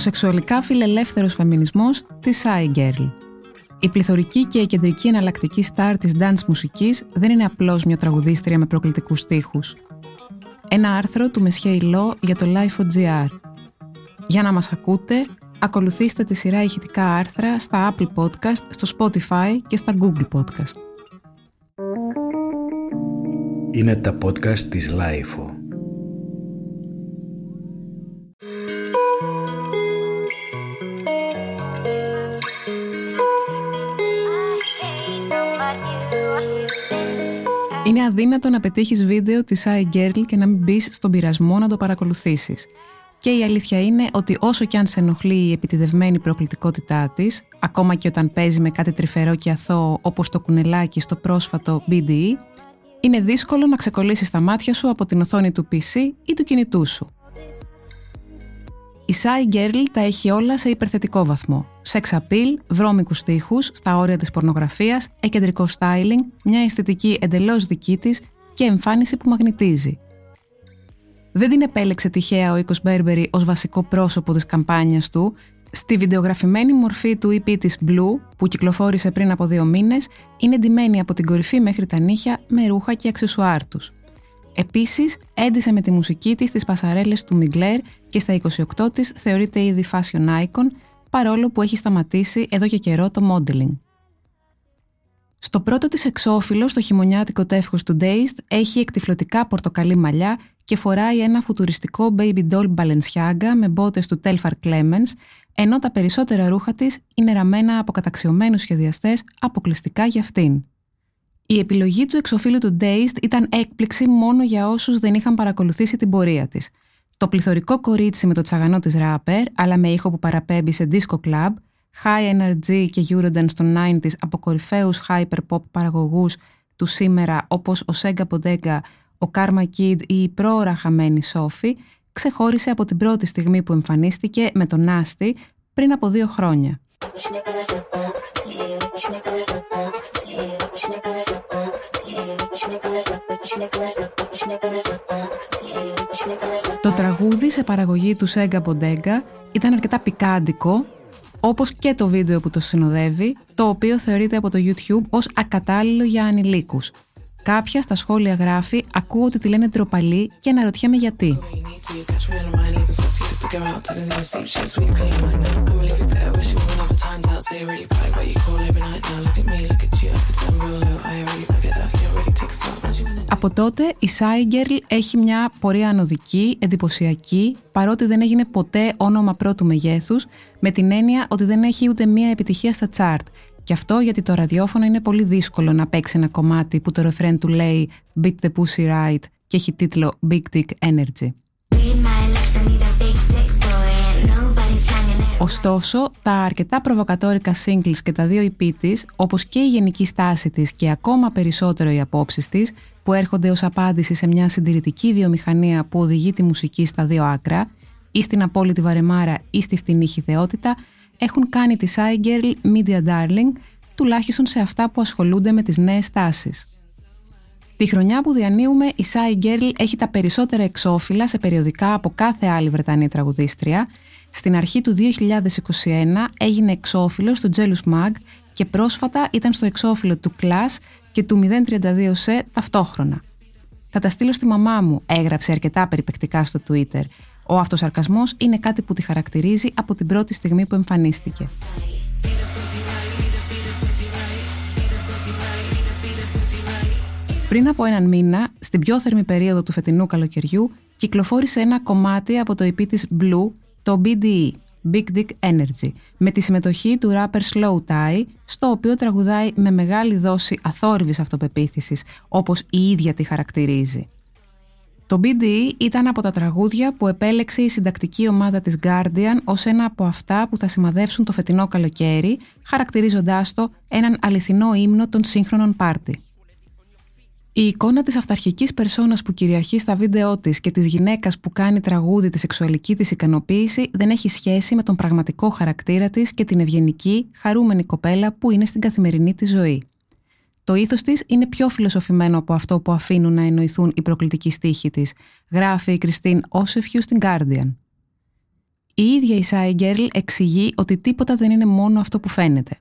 Ο σεξουαλικά φιλελεύθερος φεμινισμός της Shy Girl. Η πληθωρική και η κεντρική εναλλακτική στάρ της dance μουσικής δεν είναι απλώς μια τραγουδίστρια με προκλητικούς στίχους. Ένα άρθρο του Μεσχέ Ιλό για το Life.gr. Για να μας ακούτε, ακολουθήστε τη σειρά ηχητικά άρθρα στα Apple Podcast, στο Spotify και στα Google Podcast. Είναι τα podcast της Lifeo. Είναι αδύνατο να πετύχεις βίντεο της iGirl και να μην μπεις στον πειρασμό να το παρακολουθήσεις. Και η αλήθεια είναι ότι όσο και αν σε ενοχλεί η επιτιδευμένη προκλητικότητά της, ακόμα και όταν παίζει με κάτι τρυφερό και αθώο όπως το κουνελάκι στο πρόσφατο BDE, είναι δύσκολο να ξεκολλήσεις τα μάτια σου από την οθόνη του PC ή του κινητού σου. Η Shy Girl τα έχει όλα σε υπερθετικό βαθμό. Sex appeal, βρώμικους στίχους, στα όρια της πορνογραφίας, εκεντρικό styling, μια αισθητική εντελώς δική της και εμφάνιση που μαγνητίζει. Δεν την επέλεξε τυχαία ο Οίκος Μπέρμπερι ως βασικό πρόσωπο της καμπάνιας του. Στη βιντεογραφημένη μορφή του EP της Blue, που κυκλοφόρησε πριν από δύο μήνες, είναι ντυμένη από την κορυφή μέχρι τα νύχια με ρούχα και αξεσουάρ τους. Επίσης, έντυσε με τη μουσική της τις πασαρέλες του Μιγκλέρ και στα 28 της θεωρείται ήδη fashion icon, παρόλο που έχει σταματήσει εδώ και καιρό το modeling. Στο πρώτο της εξώφυλλο, στο χειμωνιάτικο τεύχος του Dazed, έχει εκτιφλωτικά πορτοκαλί μαλλιά και φοράει ένα φουτουριστικό baby doll Balenciaga με μπότες του Telfar Clemens, ενώ τα περισσότερα ρούχα της είναι ραμμένα από καταξιωμένους σχεδιαστές αποκλειστικά για αυτήν. Η επιλογή του εξοφίλου του Dazed ήταν έκπληξη μόνο για όσους δεν είχαν παρακολουθήσει την πορεία της. Το πληθωρικό κορίτσι με το τσαγανό της ράπερ, αλλά με ήχο που παραπέμπει σε disco club, high energy και Eurodance των 90s από κορυφαίους hyper-pop παραγωγούς του σήμερα όπως ο Sega Bodega, ο Karma Kid ή η πρόωρα χαμένη Sophie, ξεχώρισε από την πρώτη στιγμή που εμφανίστηκε με τον Nasty πριν από δύο χρόνια. Το τραγούδι σε παραγωγή του Σέγκα Μποντέγκα ήταν αρκετά πικάντικο, όπως και το βίντεο που το συνοδεύει, το οποίο θεωρείται από το YouTube ως ακατάλληλο για ανηλίκους. Κάποια στα σχόλια γράφει «Ακούω ότι τη λένε τροπαλή και αναρωτιέμαι γιατί». Από τότε η Shy έχει μια πορεία ανωδική, εντυπωσιακή, παρότι δεν έγινε ποτέ όνομα πρώτου μεγέθους, με την έννοια ότι δεν έχει ούτε μία επιτυχία στα chart. Και αυτό γιατί το ραδιόφωνο είναι πολύ δύσκολο να παίξει ένα κομμάτι που το ρεφρέν του λέει «Beat the pussy right» και έχει τίτλο «Big Dick Energy». Ωστόσο, τα αρκετά προβοκατόρικα singles και τα δύο EP της, όπως και η γενική στάση της και ακόμα περισσότερο οι απόψεις της, που έρχονται ως απάντηση σε μια συντηρητική βιομηχανία που οδηγεί τη μουσική στα δύο άκρα, ή στην απόλυτη βαρεμάρα ή στη φτηνή χιδεότητα, έχουν κάνει τη Shy Girl Media Darling, τουλάχιστον σε αυτά που ασχολούνται με τις νέες τάσεις. Τη χρονιά που διανύουμε, η Shy Girl έχει τα περισσότερα εξώφυλλα σε περιοδικά από κάθε άλλη Βρετανία τραγουδίστρια, στην αρχή του 2021 έγινε εξώφυλλος στο Jealous Mag και πρόσφατα ήταν στο εξώφυλλο του Class και του 032 σε ταυτόχρονα. Θα τα στείλω στη μαμά μου, έγραψε αρκετά περιπεκτικά στο Twitter. Ο αυτοσαρκασμός είναι κάτι που τη χαρακτηρίζει από την πρώτη στιγμή που εμφανίστηκε. Πριν από έναν μήνα, στην πιο θερμή περίοδο του φετινού καλοκαιριού, κυκλοφόρησε ένα κομμάτι από το EP της Blue το BDE, Big Dick Energy, με τη συμμετοχή του rapper Slow Tie, στο οποίο τραγουδάει με μεγάλη δόση αθόρυβης αυτοπεποίθησης, όπως η ίδια τη χαρακτηρίζει. Το BDE ήταν από τα τραγούδια που επέλεξε η συντακτική ομάδα της Guardian ως ένα από αυτά που θα σημαδεύσουν το φετινό καλοκαίρι, χαρακτηρίζοντάς το έναν αληθινό ύμνο των σύγχρονων πάρτι. Η εικόνα της αυταρχικής περσόνας που κυριαρχεί στα βίντεό της και της γυναίκας που κάνει τραγούδι τη σεξουαλική της ικανοποίηση δεν έχει σχέση με τον πραγματικό χαρακτήρα της και την ευγενική, χαρούμενη κοπέλα που είναι στην καθημερινή της ζωή. Το ήθος της είναι πιο φιλοσοφημένο από αυτό που αφήνουν να εννοηθούν οι προκλητικοί στίχοι της, γράφει η Κριστίν Όσεφιου στην Guardian. Η ίδια η Σάι Γκέρλ εξηγεί ότι τίποτα δεν είναι μόνο αυτό που φαίνεται.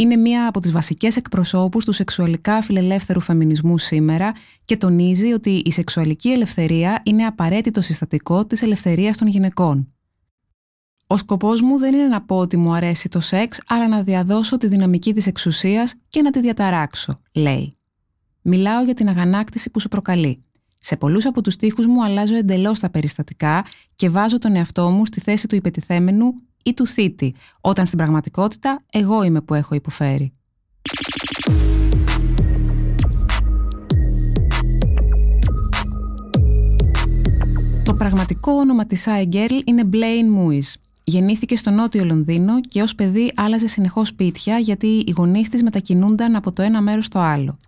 Είναι μία από τις βασικές εκπροσώπους του σεξουαλικά φιλελεύθερου φεμινισμού σήμερα και τονίζει ότι η σεξουαλική ελευθερία είναι απαραίτητο συστατικό της ελευθερίας των γυναικών. Ο σκοπός μου δεν είναι να πω ότι μου αρέσει το σεξ, αλλά να διαδώσω τη δυναμική της εξουσίας και να τη διαταράξω, λέει. Μιλάω για την αγανάκτηση που σου προκαλεί. Σε πολλούς από τους στίχους μου αλλάζω εντελώς τα περιστατικά και βάζω τον εαυτό μου στη θέση του υπετιθέμενου ή του θήτη, όταν στην πραγματικότητα εγώ είμαι που έχω υποφέρει. Το πραγματικό όνομα της Άι Girl είναι Blaine Moise. Γεννήθηκε στο νότιο Λονδίνο και ως παιδί άλλαζε συνεχώς σπίτια γιατί οι γονείς της μετακινούνταν από το ένα μέρος στο άλλο.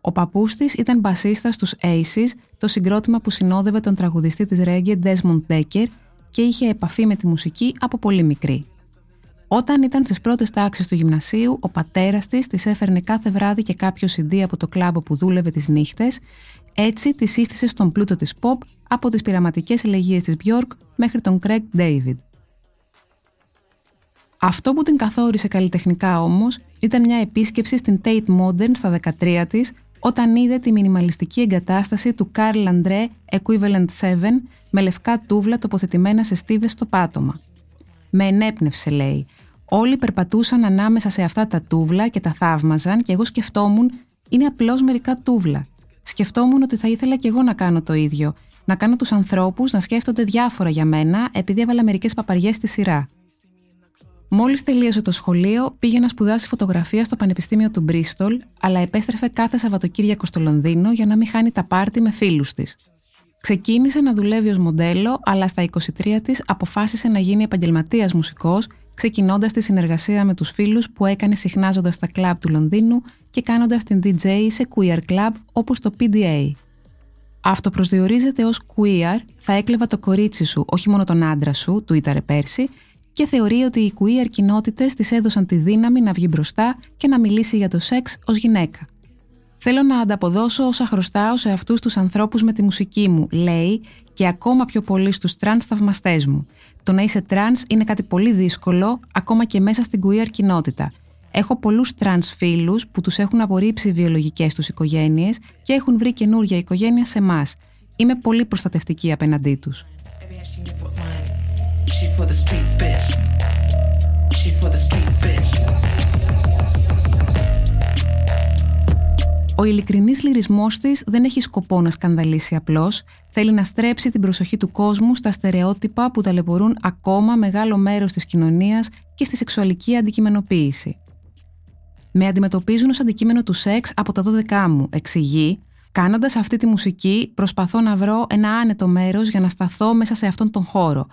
Ο παππούς της ήταν μπασίστας στους Aces, το συγκρότημα που συνόδευε τον τραγουδιστή της Reggae Desmond Decker και είχε επαφή με τη μουσική από πολύ μικρή. Όταν ήταν στις πρώτες τάξεις του γυμνασίου, ο πατέρας της της έφερνε κάθε βράδυ και κάποιο CD από το κλάμπο που δούλευε τις νύχτες, έτσι τη σύστησε στον πλούτο της pop από τις πειραματικές ελεγγύε της Björk μέχρι τον Craig David. Αυτό που την καθόρισε καλλιτεχνικά όμως ήταν μια επίσκεψη στην Tate Modern στα 13 της, όταν είδε τη μινιμαλιστική εγκατάσταση του Carl André Equivalent 7 με λευκά τούβλα τοποθετημένα σε στίβες στο πάτωμα. Με ενέπνευσε, λέει. Όλοι περπατούσαν ανάμεσα σε αυτά τα τούβλα και τα θαύμαζαν και εγώ σκεφτόμουν είναι απλώς μερικά τούβλα. Σκεφτόμουν ότι θα ήθελα και εγώ να κάνω το ίδιο. Να κάνω τους ανθρώπους να σκέφτονται διάφορα για μένα επειδή έβαλα μερικές παπαριές στη σειρά. Μόλις τελείωσε το σχολείο, πήγε να σπουδάσει φωτογραφία στο Πανεπιστήμιο του Μπρίστολ, αλλά επέστρεφε κάθε Σαββατοκύριακο στο Λονδίνο για να μην χάνει τα πάρτι με φίλους της. Ξεκίνησε να δουλεύει ως μοντέλο, αλλά στα 23 της αποφάσισε να γίνει επαγγελματίας μουσικός, ξεκινώντας τη συνεργασία με τους φίλους που έκανε συχνάζοντας στα κλαμπ του Λονδίνου και κάνοντας την DJ σε queer club όπως το PDA. Αυτοπροσδιορίζεται ως queer, θα έκλεβα το κορίτσι σου, όχι μόνο τον άντρα σου, του ήταρε πέρσι, και θεωρεί ότι οι queer κοινότητες της έδωσαν τη δύναμη να βγει μπροστά και να μιλήσει για το σεξ ως γυναίκα. Θέλω να ανταποδώσω όσα χρωστάω σε αυτούς τους ανθρώπους με τη μουσική μου, λέει, και ακόμα πιο πολύ στους τρανς θαυμαστές μου. Το να είσαι τρανς είναι κάτι πολύ δύσκολο, ακόμα και μέσα στην queer κοινότητα. Έχω πολλούς τρανς φίλους που τους έχουν απορρίψει οι βιολογικές τους οικογένειες και έχουν βρει καινούργια οικογένεια σε εμάς. Είμαι πολύ προστατευτική απέναντί τους. She's for the streets, bitch. She's for the streets, bitch. Ο ειλικρινής λυρισμός της δεν έχει σκοπό να σκανδαλίσει απλώς, θέλει να στρέψει την προσοχή του κόσμου στα στερεότυπα που ταλαιπωρούν ακόμα μεγάλο μέρος της κοινωνίας και στη σεξουαλική αντικειμενοποίηση. Με αντιμετωπίζουν ως αντικείμενο του σεξ από τα 12 μου, εξηγεί, κάνοντας αυτή τη μουσική, προσπαθώ να βρω ένα άνετο μέρος για να σταθώ μέσα σε αυτόν τον χώρο,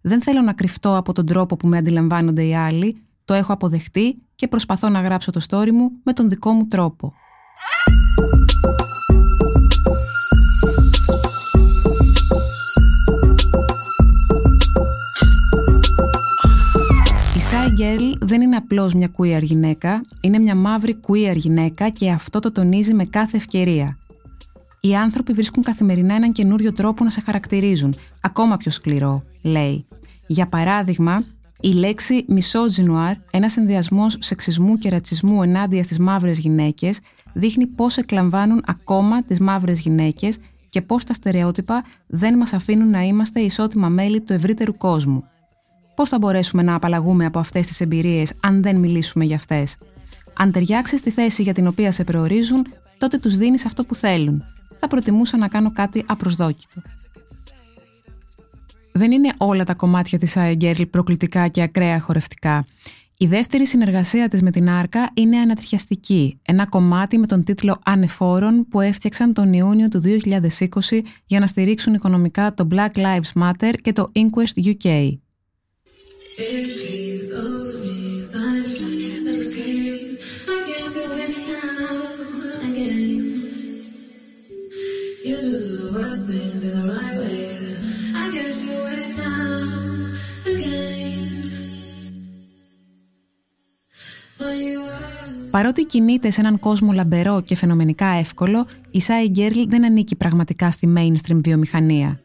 δεν θέλω να κρυφτώ από τον τρόπο που με αντιλαμβάνονται οι άλλοι, το έχω αποδεχτεί και προσπαθώ να γράψω το story μου με τον δικό μου τρόπο. Η Σάι Girl δεν είναι απλώς μια queer γυναίκα, είναι μια μαύρη queer γυναίκα και αυτό το τονίζει με κάθε ευκαιρία. Οι άνθρωποι βρίσκουν καθημερινά έναν καινούριο τρόπο να σε χαρακτηρίζουν, ακόμα πιο σκληρό, λέει. Για παράδειγμα, η λέξη «μισότζινουαρ», ένας ενδιασμός σεξισμού και ρατσισμού ενάντια στις μαύρες γυναίκες, δείχνει πώς εκλαμβάνουν ακόμα τις μαύρες γυναίκες και πώς τα στερεότυπα δεν μας αφήνουν να είμαστε ισότιμα μέλη του ευρύτερου κόσμου. Πώς θα μπορέσουμε να απαλλαγούμε από αυτές τις εμπειρίες αν δεν μιλήσουμε για αυτές; Αν ταιριάξεις στη θέση για την οποία σε προορίζουν, τότε τους δίνεις αυτό που θέλουν θα προτιμούσα να κάνω κάτι απροσδόκητο. Δεν είναι όλα τα κομμάτια της Άι προκλητικά και ακραία χορευτικά. Η δεύτερη συνεργασία της με την Άρκα είναι ανατριχιαστική, ένα κομμάτι με τον τίτλο «Ανεφόρων» που έφτιαξαν τον Ιούνιο του 2020 για να στηρίξουν οικονομικά το Black Lives Matter και το Inquest UK. Παρότι κινείται σε έναν κόσμο λαμπερό και φαινομενικά εύκολο, η Σάι Γκέρλ δεν ανήκει πραγματικά στη mainstream βιομηχανία.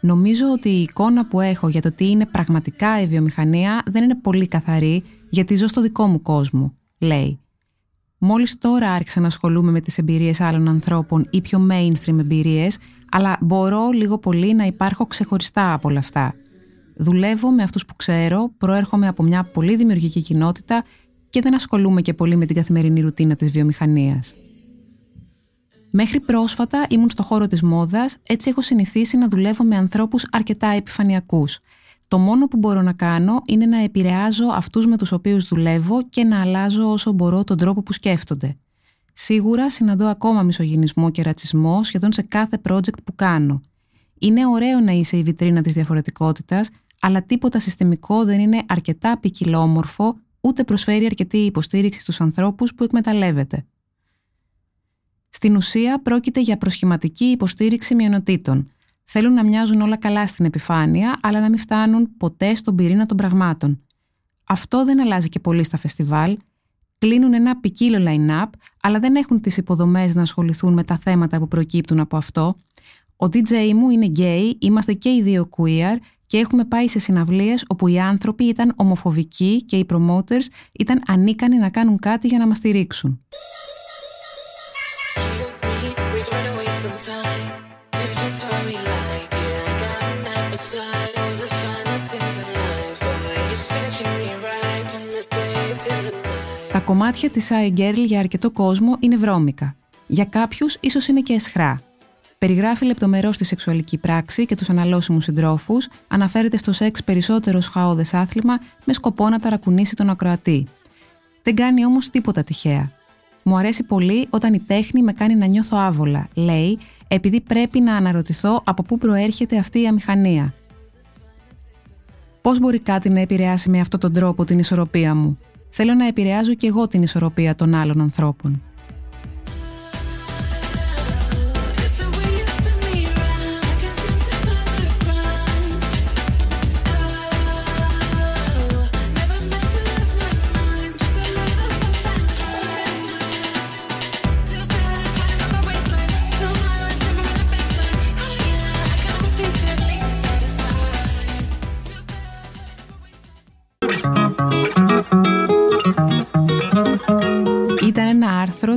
Νομίζω ότι η εικόνα που έχω για το τι είναι πραγματικά η βιομηχανία δεν είναι πολύ καθαρή γιατί ζω στο δικό μου κόσμο, λέει. Μόλις τώρα άρχισα να ασχολούμαι με τις εμπειρίες άλλων ανθρώπων ή πιο mainstream εμπειρίες, αλλά μπορώ λίγο πολύ να υπάρχω ξεχωριστά από όλα αυτά. Δουλεύω με αυτούς που ξέρω, προέρχομαι από μια πολύ δημιουργική κοινότητα και δεν ασχολούμαι και πολύ με την καθημερινή ρουτίνα της βιομηχανίας. Μέχρι πρόσφατα ήμουν στο χώρο της μόδας, έτσι έχω συνηθίσει να δουλεύω με ανθρώπους αρκετά επιφανειακούς. Το μόνο που μπορώ να κάνω είναι να επηρεάζω αυτούς με τους οποίους δουλεύω και να αλλάζω όσο μπορώ τον τρόπο που σκέφτονται. Σίγουρα συναντώ ακόμα μισογυνισμό και ρατσισμό σχεδόν σε κάθε project που κάνω. Είναι ωραίο να είσαι η βιτρίνα της διαφορετικότητας, αλλά τίποτα συστημικό δεν είναι αρκετά ποικιλόμορφο, ούτε προσφέρει αρκετή υποστήριξη στους ανθρώπους που εκμεταλλεύεται. Στην ουσία πρόκειται για προσχηματική υποστήριξη μειονοτήτων. Θέλουν να μοιάζουν όλα καλά στην επιφάνεια, αλλά να μην φτάνουν ποτέ στον πυρήνα των πραγμάτων. Αυτό δεν αλλάζει και πολύ στα φεστιβάλ. Κλείνουν ένα ποικίλο line-up, αλλά δεν έχουν τις υποδομές να ασχοληθούν με τα θέματα που προκύπτουν από αυτό. Ο DJ μου είναι gay, είμαστε και οι δύο queer και έχουμε πάει σε συναυλίες όπου οι άνθρωποι ήταν ομοφοβικοί και οι promoters ήταν ανίκανοι να κάνουν κάτι για να μας στηρίξουν. Τα κομμάτια της I Girl για αρκετό κόσμο είναι βρώμικα. Για κάποιους ίσως είναι και εσχρά. Περιγράφει λεπτομερώς τη σεξουαλική πράξη και τους αναλώσιμους συντρόφους, αναφέρεται στο σεξ περισσότερος σχαώδες άθλημα με σκοπό να ταρακουνήσει τον ακροατή. Δεν κάνει όμως τίποτα τυχαία. Μου αρέσει πολύ όταν η τέχνη με κάνει να νιώθω άβολα, λέει, επειδή πρέπει να αναρωτηθώ από πού προέρχεται αυτή η αμηχανία. Πώς μπορεί κάτι να επηρεάσει με αυτόν τον τρόπο την ισορροπία μου; Θέλω να επηρεάζω και εγώ την ισορροπία των άλλων ανθρώπων.